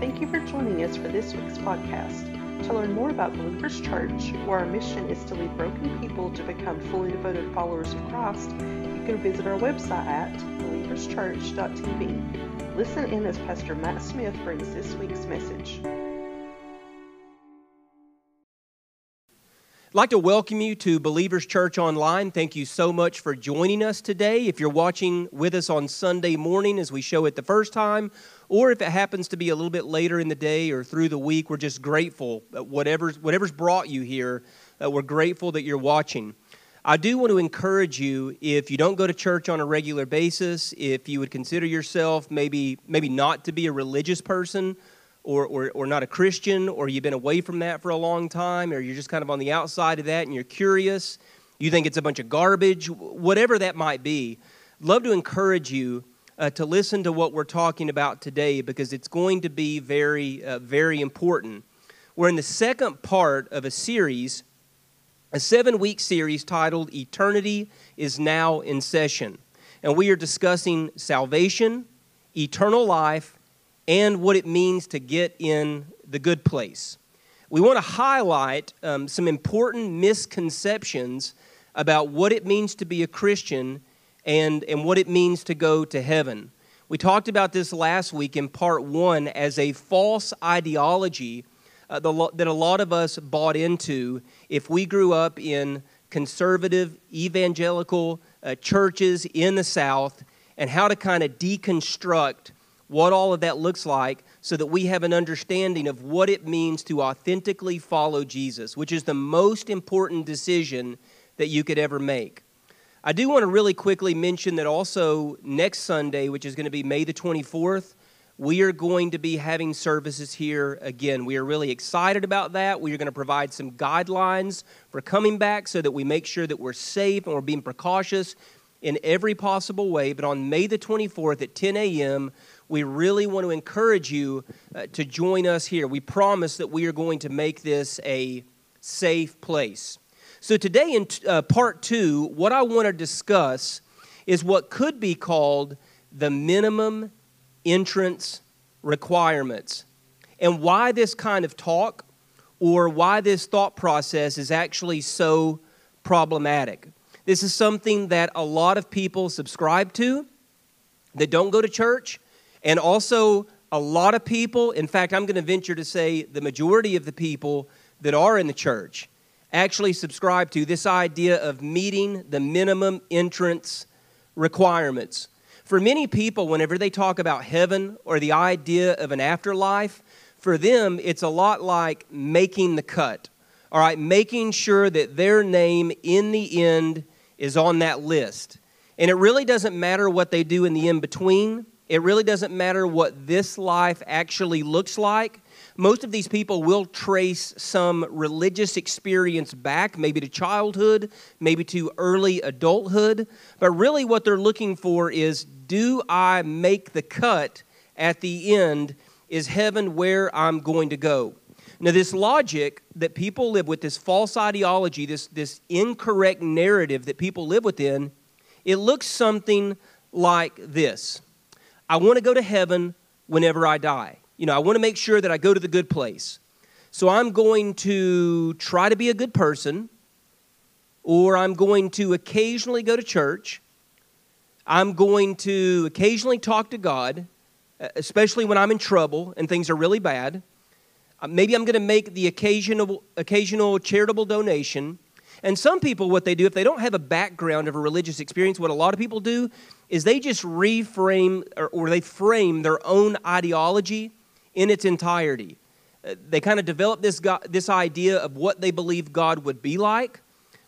Thank you for joining us for this week's podcast. To learn more about Believers Church, where our mission is to lead broken people to become fully devoted followers of Christ, you can visit our website at believerschurch.tv. Listen in as Pastor Matt Smith brings this week's message. I'd like to welcome you to Believers Church Online. Thank you so much for joining us today. If you're watching with us on Sunday morning as we show it the first time, or if it happens to be a little bit later in the day or through the week, we're just grateful. Whatever's, whatever's brought you here, uh, we're grateful that you're watching. I do want to encourage you if you don't go to church on a regular basis, if you would consider yourself maybe, maybe not to be a religious person, or, or, or not a Christian, or you've been away from that for a long time, or you're just kind of on the outside of that and you're curious, you think it's a bunch of garbage, whatever that might be, love to encourage you uh, to listen to what we're talking about today because it's going to be very, uh, very important. We're in the second part of a series, a seven week series titled Eternity is Now in Session. And we are discussing salvation, eternal life, and what it means to get in the good place. We want to highlight um, some important misconceptions about what it means to be a Christian and, and what it means to go to heaven. We talked about this last week in part one as a false ideology uh, the, that a lot of us bought into if we grew up in conservative evangelical uh, churches in the South and how to kind of deconstruct what all of that looks like so that we have an understanding of what it means to authentically follow Jesus, which is the most important decision that you could ever make. I do want to really quickly mention that also next Sunday, which is going to be May the 24th, we are going to be having services here again. We are really excited about that. We are going to provide some guidelines for coming back so that we make sure that we're safe and we're being precautious in every possible way. But on May the 24th at 10 a.m., we really want to encourage you uh, to join us here. We promise that we are going to make this a safe place. So, today in uh, part two, what I want to discuss is what could be called the minimum entrance requirements and why this kind of talk or why this thought process is actually so problematic. This is something that a lot of people subscribe to that don't go to church and also, a lot of people, in fact, I'm going to venture to say the majority of the people that are in the church actually subscribe to this idea of meeting the minimum entrance requirements. For many people, whenever they talk about heaven or the idea of an afterlife, for them, it's a lot like making the cut. All right, making sure that their name in the end is on that list. And it really doesn't matter what they do in the in between. It really doesn't matter what this life actually looks like. Most of these people will trace some religious experience back, maybe to childhood, maybe to early adulthood. But really, what they're looking for is do I make the cut at the end? Is heaven where I'm going to go? Now, this logic that people live with, this false ideology, this, this incorrect narrative that people live within, it looks something like this. I want to go to heaven whenever I die. You know, I want to make sure that I go to the good place. So I'm going to try to be a good person, or I'm going to occasionally go to church. I'm going to occasionally talk to God, especially when I'm in trouble and things are really bad. Uh, maybe I'm going to make the occasional, occasional charitable donation. And some people, what they do, if they don't have a background of a religious experience, what a lot of people do is they just reframe or, or they frame their own ideology in its entirety. Uh, they kind of develop this, God, this idea of what they believe God would be like.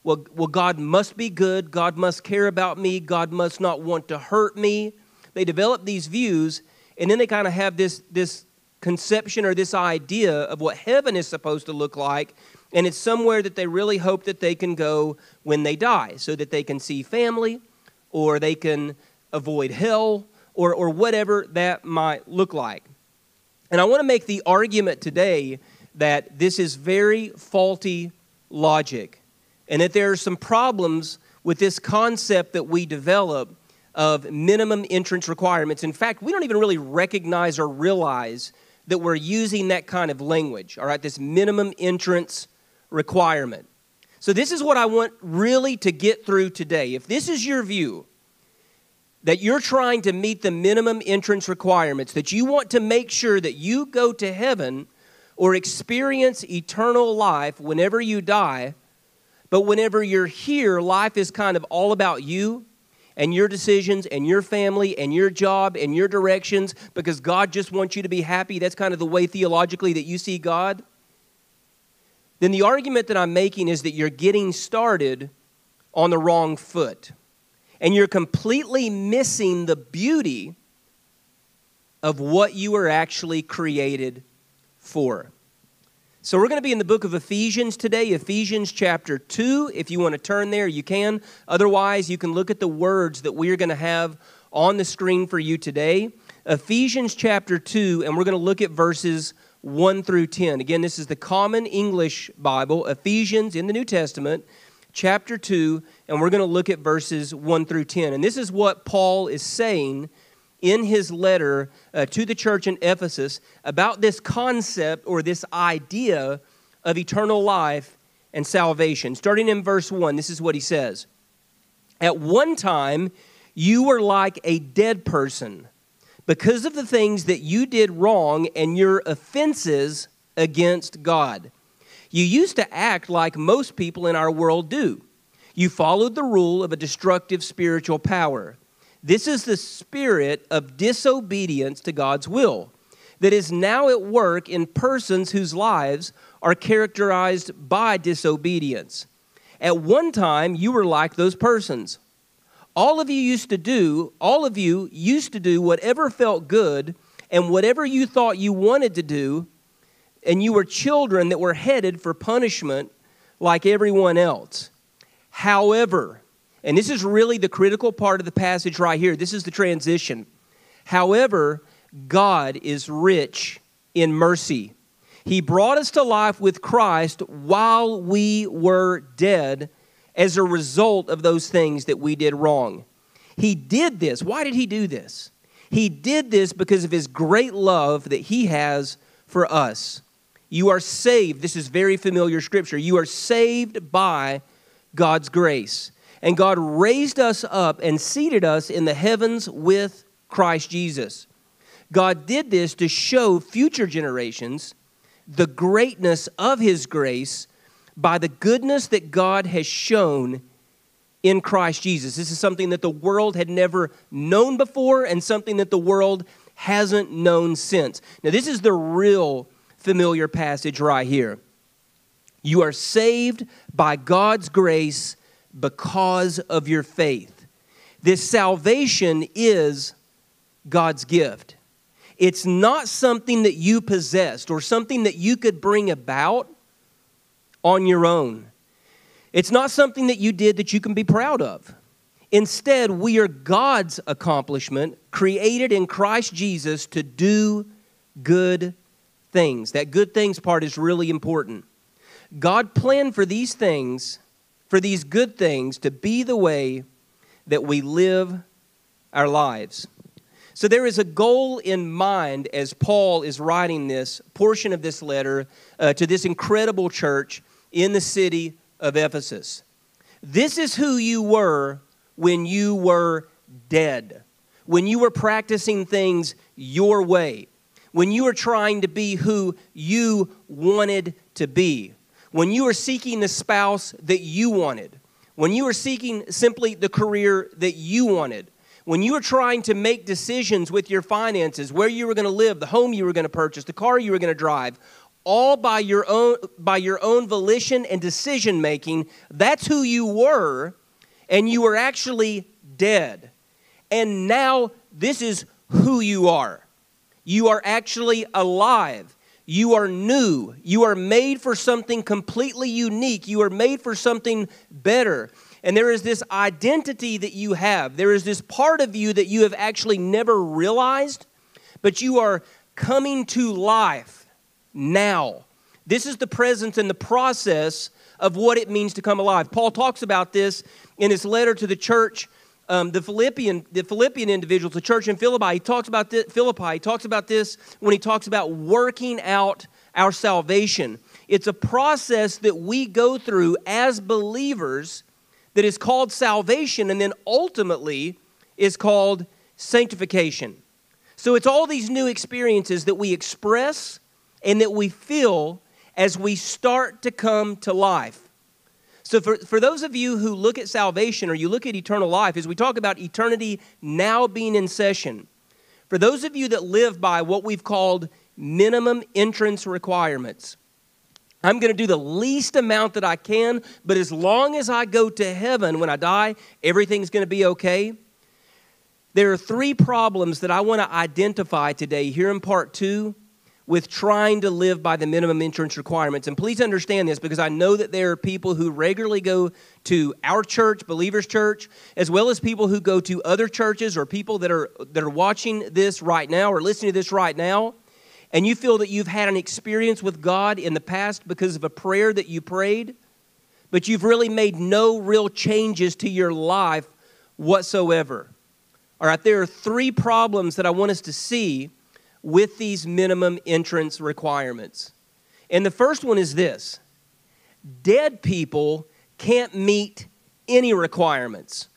Well, well, God must be good. God must care about me. God must not want to hurt me. They develop these views, and then they kind of have this, this conception or this idea of what heaven is supposed to look like. And it's somewhere that they really hope that they can go when they die so that they can see family or they can avoid hell, or, or whatever that might look like. And I want to make the argument today that this is very faulty logic and that there are some problems with this concept that we develop of minimum entrance requirements. In fact, we don't even really recognize or realize that we're using that kind of language, all right, this minimum entrance requirement. So, this is what I want really to get through today. If this is your view, that you're trying to meet the minimum entrance requirements, that you want to make sure that you go to heaven or experience eternal life whenever you die, but whenever you're here, life is kind of all about you and your decisions and your family and your job and your directions because God just wants you to be happy. That's kind of the way theologically that you see God. Then the argument that I'm making is that you're getting started on the wrong foot and you're completely missing the beauty of what you were actually created for. So, we're going to be in the book of Ephesians today, Ephesians chapter 2. If you want to turn there, you can. Otherwise, you can look at the words that we're going to have on the screen for you today. Ephesians chapter 2, and we're going to look at verses 1 through 10. Again, this is the Common English Bible, Ephesians in the New Testament, chapter 2, and we're going to look at verses 1 through 10. And this is what Paul is saying in his letter uh, to the church in Ephesus about this concept or this idea of eternal life and salvation. Starting in verse 1, this is what he says At one time, you were like a dead person because of the things that you did wrong and your offenses against God. You used to act like most people in our world do. You followed the rule of a destructive spiritual power. This is the spirit of disobedience to God's will that is now at work in persons whose lives are characterized by disobedience. At one time, you were like those persons. All of you used to do, all of you used to do whatever felt good and whatever you thought you wanted to do, and you were children that were headed for punishment like everyone else. However, and this is really the critical part of the passage right here, this is the transition. However, God is rich in mercy. He brought us to life with Christ while we were dead as a result of those things that we did wrong. He did this. Why did he do this? He did this because of his great love that he has for us. You are saved. This is very familiar scripture. You are saved by God's grace. And God raised us up and seated us in the heavens with Christ Jesus. God did this to show future generations the greatness of his grace by the goodness that God has shown in Christ Jesus. This is something that the world had never known before and something that the world hasn't known since. Now, this is the real familiar passage right here. You are saved by God's grace because of your faith. This salvation is God's gift. It's not something that you possessed or something that you could bring about on your own. It's not something that you did that you can be proud of. Instead, we are God's accomplishment, created in Christ Jesus to do good things. That good things part is really important. God planned for these things, for these good things, to be the way that we live our lives. So there is a goal in mind as Paul is writing this portion of this letter uh, to this incredible church in the city of Ephesus. This is who you were when you were dead, when you were practicing things your way, when you were trying to be who you wanted to be, when you were seeking the spouse that you wanted, when you were seeking simply the career that you wanted, when you were trying to make decisions with your finances, where you were going to live, the home you were going to purchase, the car you were going to drive, all by your own by your own volition and decision making, that's who you were and you were actually dead. And now this is who you are. You are actually alive. You are new. You are made for something completely unique. You are made for something better. And there is this identity that you have. There is this part of you that you have actually never realized, but you are coming to life now. This is the presence and the process of what it means to come alive. Paul talks about this in his letter to the church um, the Philippian the Philippian individuals, the church in Philippi, he talks about this, Philippi. He talks about this when he talks about working out our salvation. It's a process that we go through as believers that is called salvation, and then ultimately is called sanctification. So it's all these new experiences that we express and that we feel as we start to come to life. So, for, for those of you who look at salvation or you look at eternal life, as we talk about eternity now being in session, for those of you that live by what we've called minimum entrance requirements, I'm going to do the least amount that I can, but as long as I go to heaven when I die, everything's going to be okay. There are three problems that I want to identify today here in part two with trying to live by the minimum entrance requirements. And please understand this because I know that there are people who regularly go to our church, Believers Church, as well as people who go to other churches or people that are that are watching this right now or listening to this right now. And you feel that you've had an experience with God in the past because of a prayer that you prayed, but you've really made no real changes to your life whatsoever. All right, there are three problems that I want us to see with these minimum entrance requirements. And the first one is this dead people can't meet any requirements.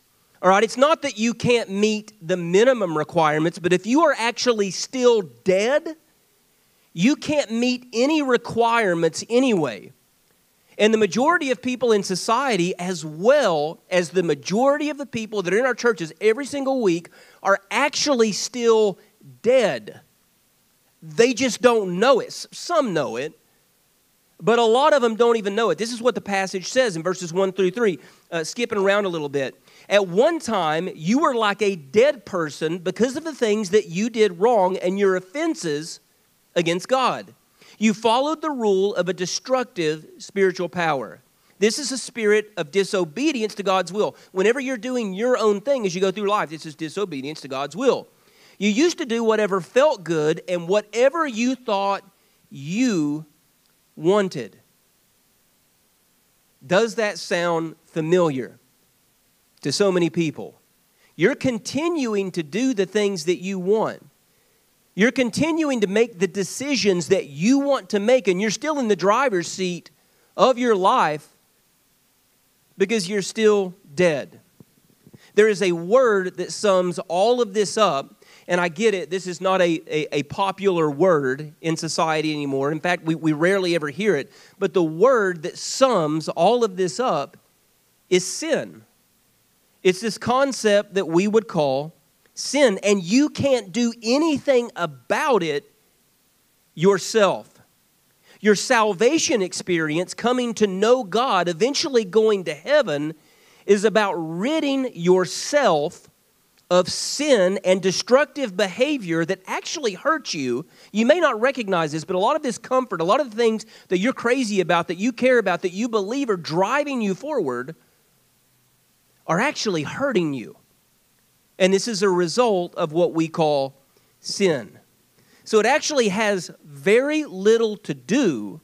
All right, it's not that you can't meet the minimum requirements, but if you are actually still dead, you can't meet any requirements anyway. And the majority of people in society, as well as the majority of the people that are in our churches every single week, are actually still dead. They just don't know it. Some know it, but a lot of them don't even know it. This is what the passage says in verses 1 through 3, uh, skipping around a little bit. At one time, you were like a dead person because of the things that you did wrong and your offenses against God. You followed the rule of a destructive spiritual power. This is a spirit of disobedience to God's will. Whenever you're doing your own thing as you go through life, this is disobedience to God's will. You used to do whatever felt good and whatever you thought you wanted. Does that sound familiar to so many people? You're continuing to do the things that you want. You're continuing to make the decisions that you want to make, and you're still in the driver's seat of your life because you're still dead. There is a word that sums all of this up and I get it, this is not a, a, a, popular word in society anymore. In fact, we, we rarely ever hear it. But the word that sums all of this up is sin. It's this concept that we would call sin, and you can't do anything about it yourself. Your salvation experience, coming to know God, eventually going to heaven, is about ridding yourself of sin and destructive behavior that actually hurts you. You may not recognize this, but a lot of this comfort, a lot of the things that you're crazy about, that you care about, that you believe are driving you forward, are actually hurting you. And this is a result of what we call sin. So it actually has very little to do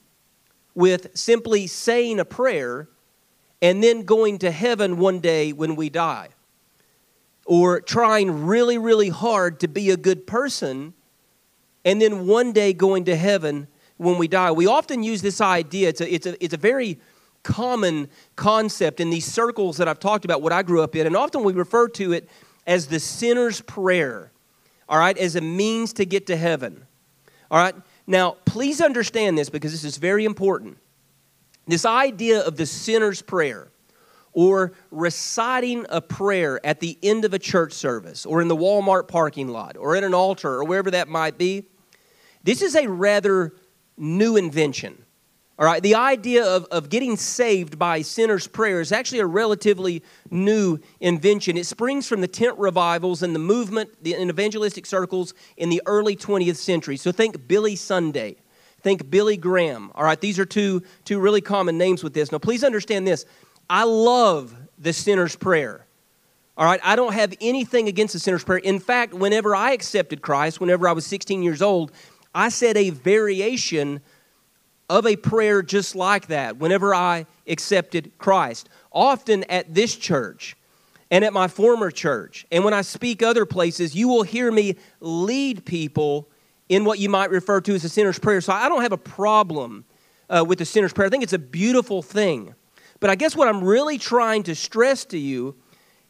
with simply saying a prayer and then going to heaven one day when we die or trying really, really hard to be a good person, and then one day going to heaven when we die. We often use this idea, it's a, it's a, it's a very common concept in these circles that I've talked about, what I grew up in, and often we refer to it as the sinner's prayer, all right, as a means to get to heaven. All right, now please understand this because this is very important. This idea of the sinner's prayer or reciting a prayer at the end of a church service or in the Walmart parking lot or in an altar or wherever that might be, this is a rather new invention. All right, the idea of, of getting saved by sinner's prayer is actually a relatively new invention. It springs from the tent revivals and the movement in evangelistic circles in the early 20th century. So think Billy Sunday, think Billy Graham. All right, these are two, two really common names with this. Now, please understand this I love the sinner's prayer. All right, I don't have anything against the sinner's prayer. In fact, whenever I accepted Christ, whenever I was 16 years old, I said a variation of a prayer just like that whenever I accepted Christ. Often at this church, and at my former church. And when I speak other places, you will hear me lead people in what you might refer to as a sinner's prayer. So I don't have a problem uh, with the sinner's prayer. I think it's a beautiful thing. But I guess what I'm really trying to stress to you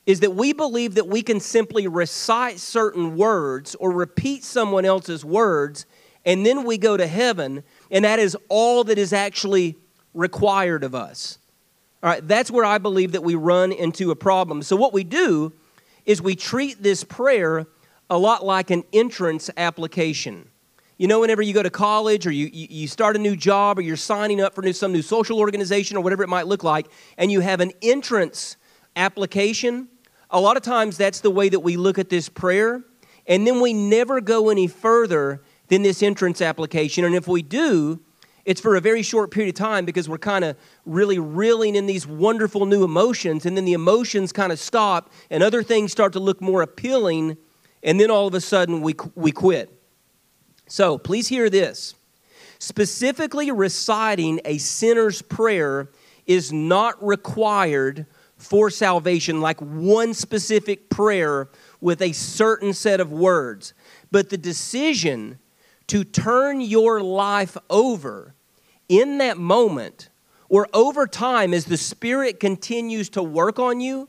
is that we believe that we can simply recite certain words or repeat someone else's words and then we go to heaven, and that is all that is actually required of us. All right, that's where I believe that we run into a problem. So, what we do is we treat this prayer a lot like an entrance application. You know, whenever you go to college or you, you start a new job or you're signing up for new, some new social organization or whatever it might look like, and you have an entrance application, a lot of times that's the way that we look at this prayer. And then we never go any further than this entrance application. And if we do, it's for a very short period of time because we're kind of really reeling in these wonderful new emotions, and then the emotions kind of stop, and other things start to look more appealing, and then all of a sudden we, we quit. So please hear this. Specifically, reciting a sinner's prayer is not required for salvation, like one specific prayer with a certain set of words. But the decision to turn your life over in that moment or over time as the Spirit continues to work on you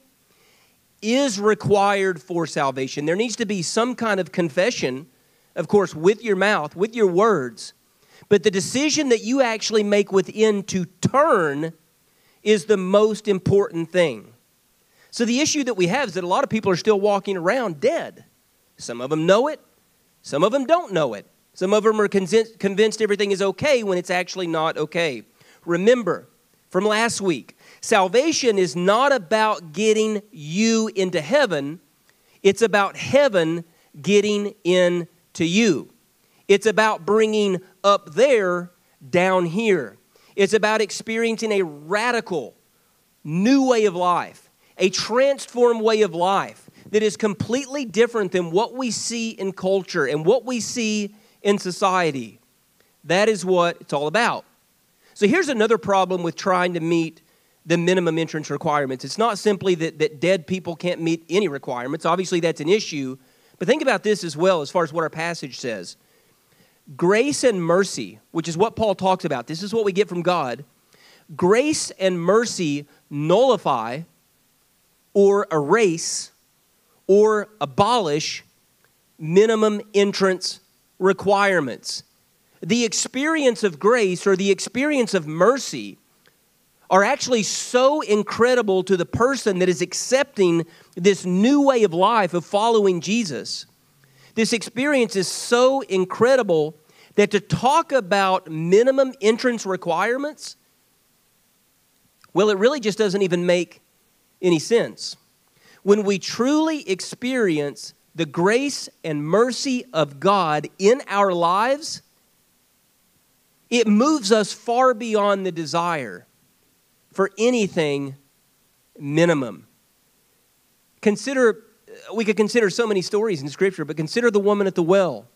is required for salvation. There needs to be some kind of confession, of course, with your mouth, with your words. But the decision that you actually make within to turn is the most important thing. So, the issue that we have is that a lot of people are still walking around dead. Some of them know it, some of them don't know it. Some of them are convinced everything is okay when it's actually not okay. Remember from last week, salvation is not about getting you into heaven, it's about heaven getting into you. It's about bringing up there down here. It's about experiencing a radical new way of life, a transformed way of life that is completely different than what we see in culture and what we see in society. That is what it's all about. So here's another problem with trying to meet the minimum entrance requirements. It's not simply that, that dead people can't meet any requirements. Obviously, that's an issue. But think about this as well, as far as what our passage says. Grace and mercy, which is what Paul talks about, this is what we get from God. Grace and mercy nullify or erase or abolish minimum entrance requirements. The experience of grace or the experience of mercy are actually so incredible to the person that is accepting this new way of life of following Jesus. This experience is so incredible that to talk about minimum entrance requirements, well, it really just doesn't even make any sense. When we truly experience the grace and mercy of God in our lives, it moves us far beyond the desire for anything minimum. Consider, we could consider so many stories in Scripture, but consider the woman at the well.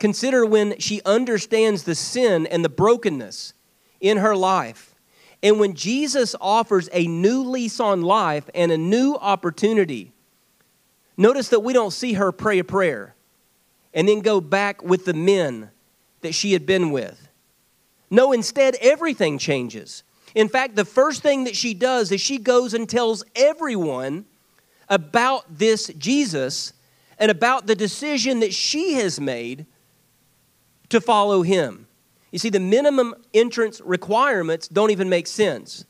Consider when she understands the sin and the brokenness in her life. And when Jesus offers a new lease on life and a new opportunity Notice that we don't see her pray a prayer and then go back with the men that she had been with. No, instead, everything changes. In fact, the first thing that she does is she goes and tells everyone about this Jesus and about the decision that she has made to follow him. You see, the minimum entrance requirements don't even make sense.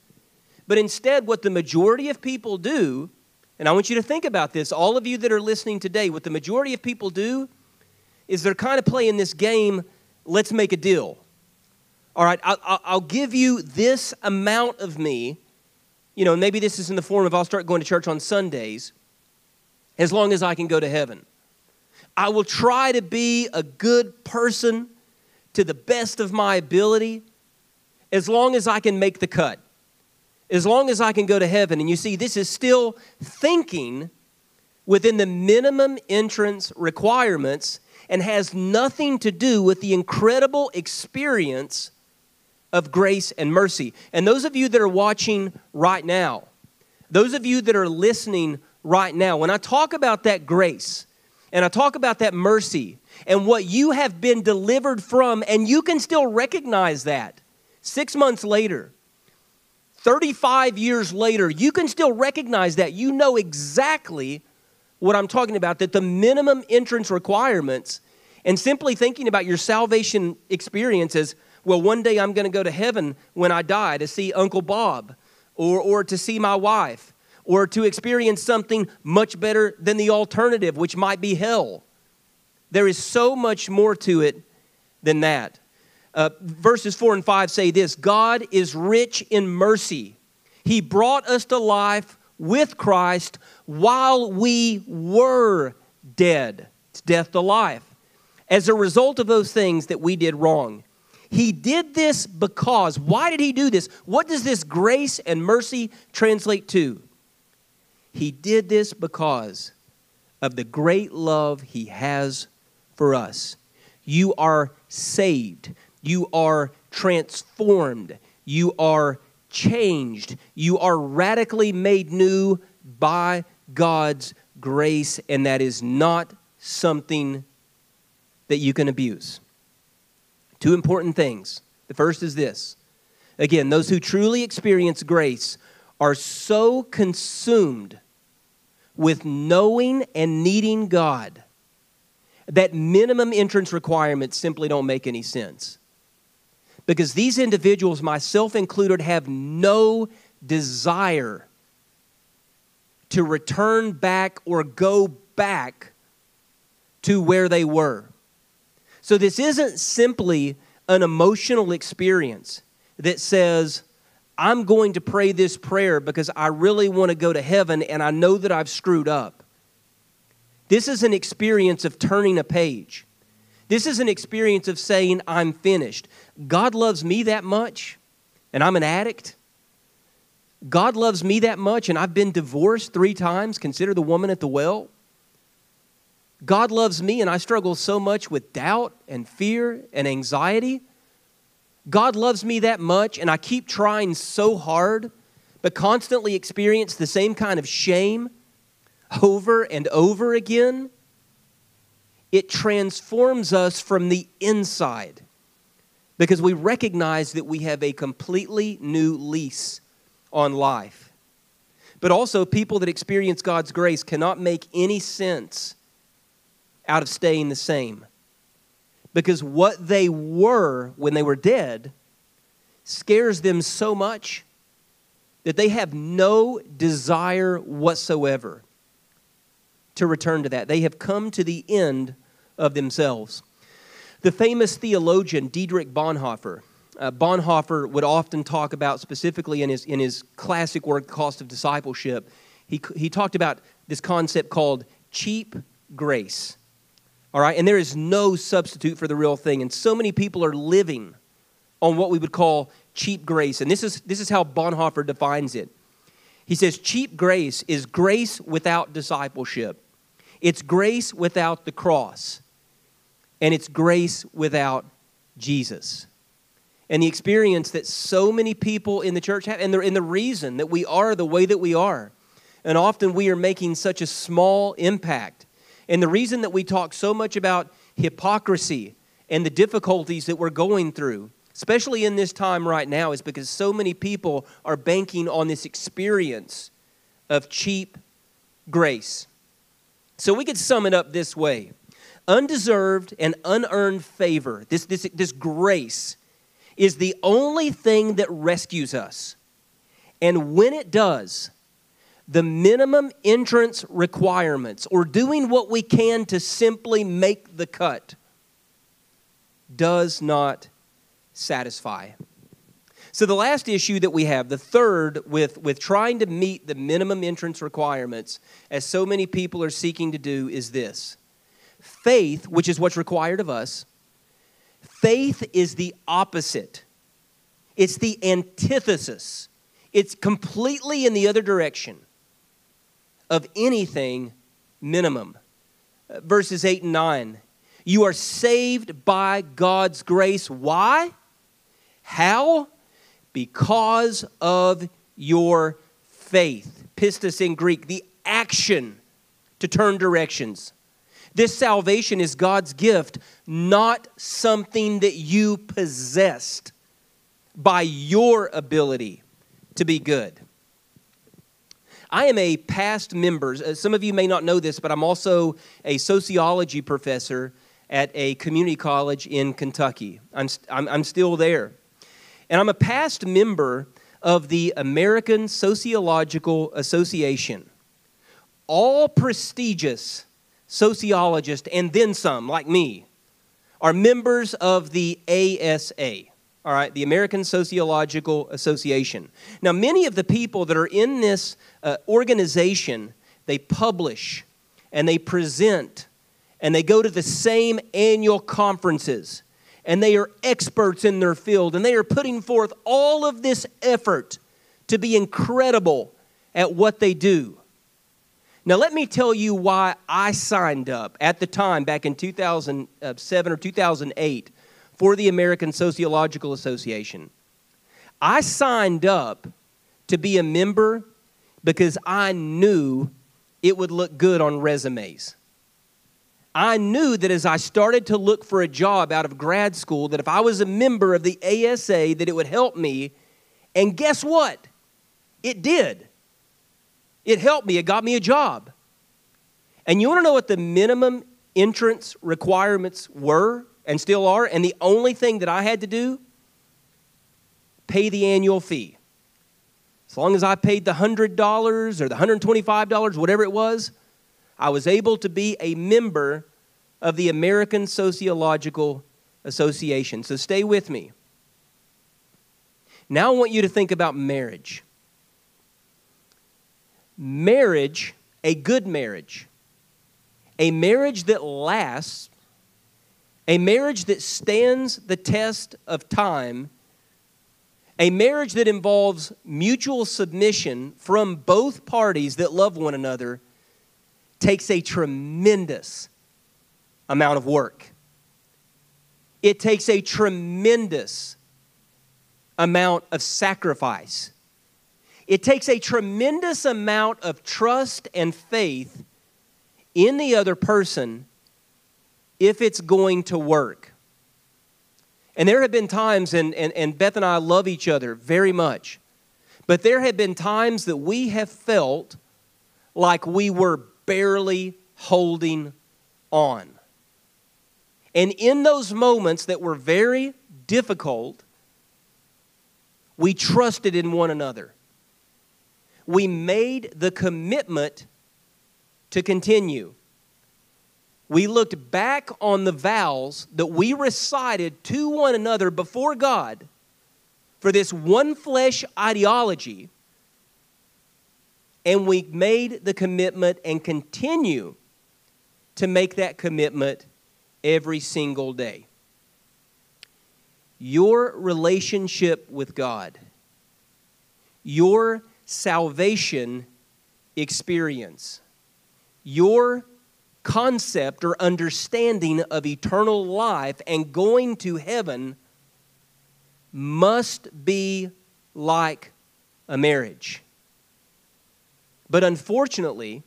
But instead, what the majority of people do and I want you to think about this. All of you that are listening today, what the majority of people do is they're kind of playing this game, let's make a deal. All right, I'll, I'll give you this amount of me. You know, maybe this is in the form of I'll start going to church on Sundays as long as I can go to heaven. I will try to be a good person to the best of my ability as long as I can make the cut as long as I can go to heaven. And you see, this is still thinking within the minimum entrance requirements and has nothing to do with the incredible experience of grace and mercy. And those of you that are watching right now, those of you that are listening right now. When I talk about that grace and I talk about that mercy and what you have been delivered from, and you can still recognize that six months later, 35 years later, you can still recognize that. You know exactly what I'm talking about, that the minimum entrance requirements and simply thinking about your salvation experience as, well, one day I'm going to go to heaven when I die to see Uncle Bob or, or to see my wife or to experience something much better than the alternative, which might be hell. There is so much more to it than that. Uh, verses 4 and 5 say this God is rich in mercy. He brought us to life with Christ while we were dead. It's death to life as a result of those things that we did wrong. He did this because, why did he do this? What does this grace and mercy translate to? He did this because of the great love he has for us. You are saved, you are transformed, you are changed, you are radically made new by God's grace, and that is not something that you can abuse. Two important things. The first is this again, those who truly experience grace are so consumed with knowing and needing God that minimum entrance requirements simply don't make any sense. Because these individuals, myself included, have no desire to return back or go back to where they were. So this isn't simply an emotional experience that says, I'm going to pray this prayer because I really want to go to heaven and I know that I've screwed up. This is an experience of turning a page. This is an experience of saying, I'm finished. God loves me that much, and I'm an addict. God loves me that much, and I've been divorced three times. Consider the woman at the well. God loves me and I struggle so much with doubt and fear and anxiety. God loves me that much and I keep trying so hard, but constantly experience the same kind of shame over and over again. It transforms us from the inside because we recognize that we have a completely new lease on life. But also, people that experience God's grace cannot make any sense out of staying the same. Because what they were when they were dead scares them so much that they have no desire whatsoever to return to that. They have come to the end of themselves. The famous theologian Dietrich Bonhoeffer, uh, Bonhoeffer would often talk about, specifically in his, in his classic work, Cost of Discipleship, he, he talked about this concept called cheap grace. All right, and there is no substitute for the real thing. And so many people are living on what we would call cheap grace. And this is, this is how Bonhoeffer defines it. He says, cheap grace is grace without discipleship, it's grace without the cross, and it's grace without Jesus. And the experience that so many people in the church have, and the, and the reason that we are the way that we are, and often we are making such a small impact and the reason that we talk so much about hypocrisy and the difficulties that we're going through, especially in this time right now, is because so many people are banking on this experience of cheap grace. So we could sum it up this way undeserved and unearned favor, this, this, this grace, is the only thing that rescues us. And when it does, the minimum entrance requirements or doing what we can to simply make the cut does not satisfy. So, the last issue that we have, the third, with, with trying to meet the minimum entrance requirements, as so many people are seeking to do, is this. Faith, which is what's required of us, faith is the opposite, it's the antithesis, it's completely in the other direction of anything minimum. Uh, verses 8 and 9. You are saved by God's grace. Why? How? Because of your faith. Pistis in Greek, the action to turn directions. This salvation is God's gift, not something that you possessed by your ability to be good. I am a past member. Uh, some of you may not know this, but I'm also a sociology professor at a community college in Kentucky. I'm, I'm, I'm still there. And I'm a past member of the American Sociological Association. All prestigious sociologists, and then some, like me, are members of the ASA all right, the American Sociological Association. Now, many of the people that are in this uh, organization, they publish and they present and they go to the same annual conferences and they are experts in their field and they are putting forth all of this effort to be incredible at what they do. Now, let me tell you why I signed up at the time back in 2007 or 2008 for the American Sociological Association. I signed up to be a member because I knew it would look good on resumes. I knew that as I started to look for a job out of grad school that if I was a member of the ASA that it would help me. And guess what? It did. It helped me. It got me a job. And you want to know what the minimum entrance requirements were? And still are. And the only thing that I had to do, pay the annual fee. As long as I paid the $100 or the $125, whatever it was, I was able to be a member of the American Sociological Association. So stay with me. Now I want you to think about marriage. Marriage, a good marriage, a marriage that lasts a marriage that stands the test of time, a marriage that involves mutual submission from both parties that love one another, takes a tremendous amount of work. It takes a tremendous amount of sacrifice. It takes a tremendous amount of trust and faith in the other person if it's going to work. And there have been times, and, and, and Beth and I love each other very much, but there have been times that we have felt like we were barely holding on. And in those moments that were very difficult, we trusted in one another. We made the commitment to continue we looked back on the vows that we recited to one another before God for this one flesh ideology, and we made the commitment and continue to make that commitment every single day. Your relationship with God, your salvation experience, your concept or understanding of eternal life and going to heaven must be like a marriage. But unfortunately,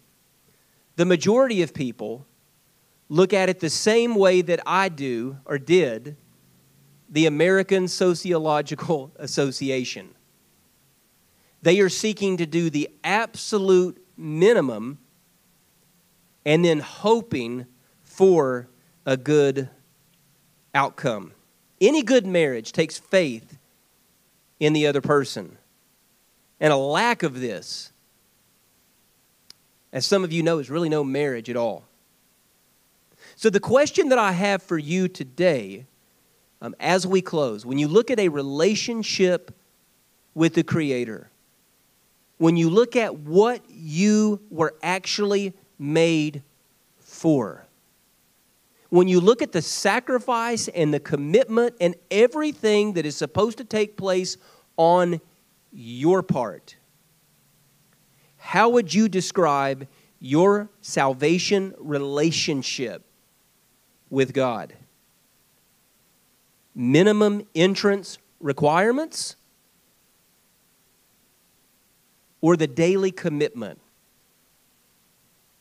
the majority of people look at it the same way that I do or did the American Sociological Association. They are seeking to do the absolute minimum and then hoping for a good outcome. Any good marriage takes faith in the other person. And a lack of this, as some of you know, is really no marriage at all. So, the question that I have for you today, um, as we close, when you look at a relationship with the Creator, when you look at what you were actually made for. When you look at the sacrifice and the commitment and everything that is supposed to take place on your part, how would you describe your salvation relationship with God? Minimum entrance requirements or the daily commitment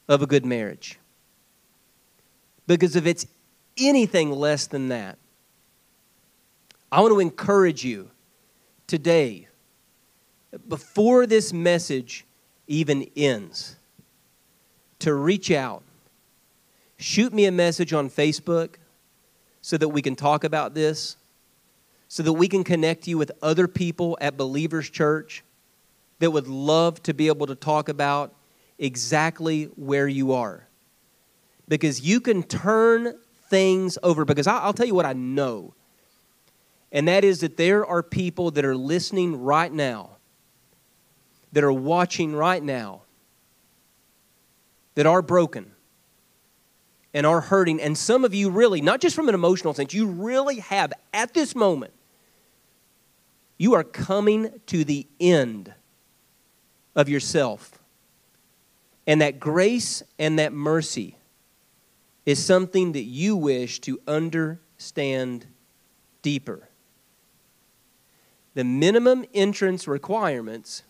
of a good marriage. Because if it's anything less than that, I want to encourage you today, before this message even ends, to reach out. Shoot me a message on Facebook so that we can talk about this, so that we can connect you with other people at Believers Church that would love to be able to talk about exactly where you are. Because you can turn things over. Because I'll tell you what I know, and that is that there are people that are listening right now, that are watching right now, that are broken and are hurting. And some of you really, not just from an emotional sense, you really have at this moment, you are coming to the end of yourself. And that grace and that mercy is something that you wish to understand deeper. The minimum entrance requirements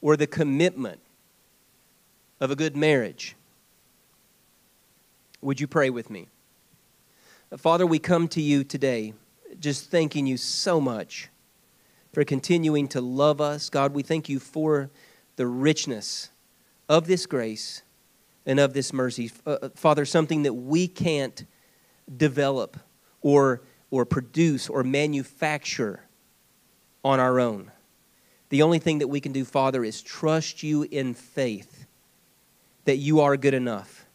or the commitment of a good marriage. Would you pray with me? Father, we come to you today just thanking you so much for continuing to love us. God, we thank you for the richness of this grace and of this mercy. Uh, uh, Father, something that we can't develop or, or produce or manufacture on our own. The only thing that we can do, Father, is trust you in faith that you are good enough.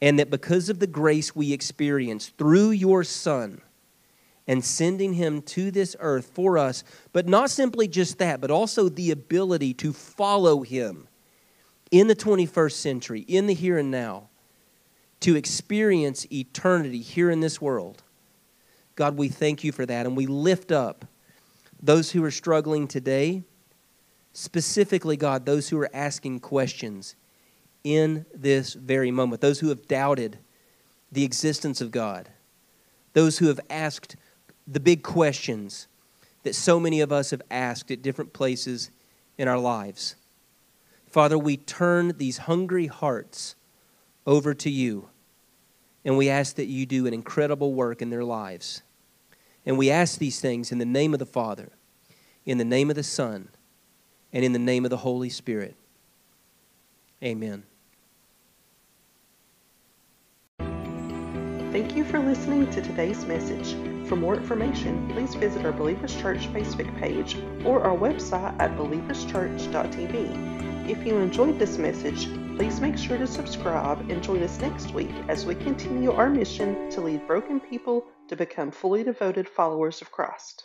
And that because of the grace we experience through your Son, and sending him to this earth for us, but not simply just that, but also the ability to follow him in the 21st century, in the here and now, to experience eternity here in this world. God, we thank you for that, and we lift up those who are struggling today, specifically, God, those who are asking questions in this very moment, those who have doubted the existence of God, those who have asked the big questions that so many of us have asked at different places in our lives. Father, we turn these hungry hearts over to you, and we ask that you do an incredible work in their lives. And we ask these things in the name of the Father, in the name of the Son, and in the name of the Holy Spirit. Amen. Thank you for listening to today's message. For more information, please visit our Believers Church Facebook page or our website at believerschurch.tv. If you enjoyed this message, please make sure to subscribe and join us next week as we continue our mission to lead broken people to become fully devoted followers of Christ.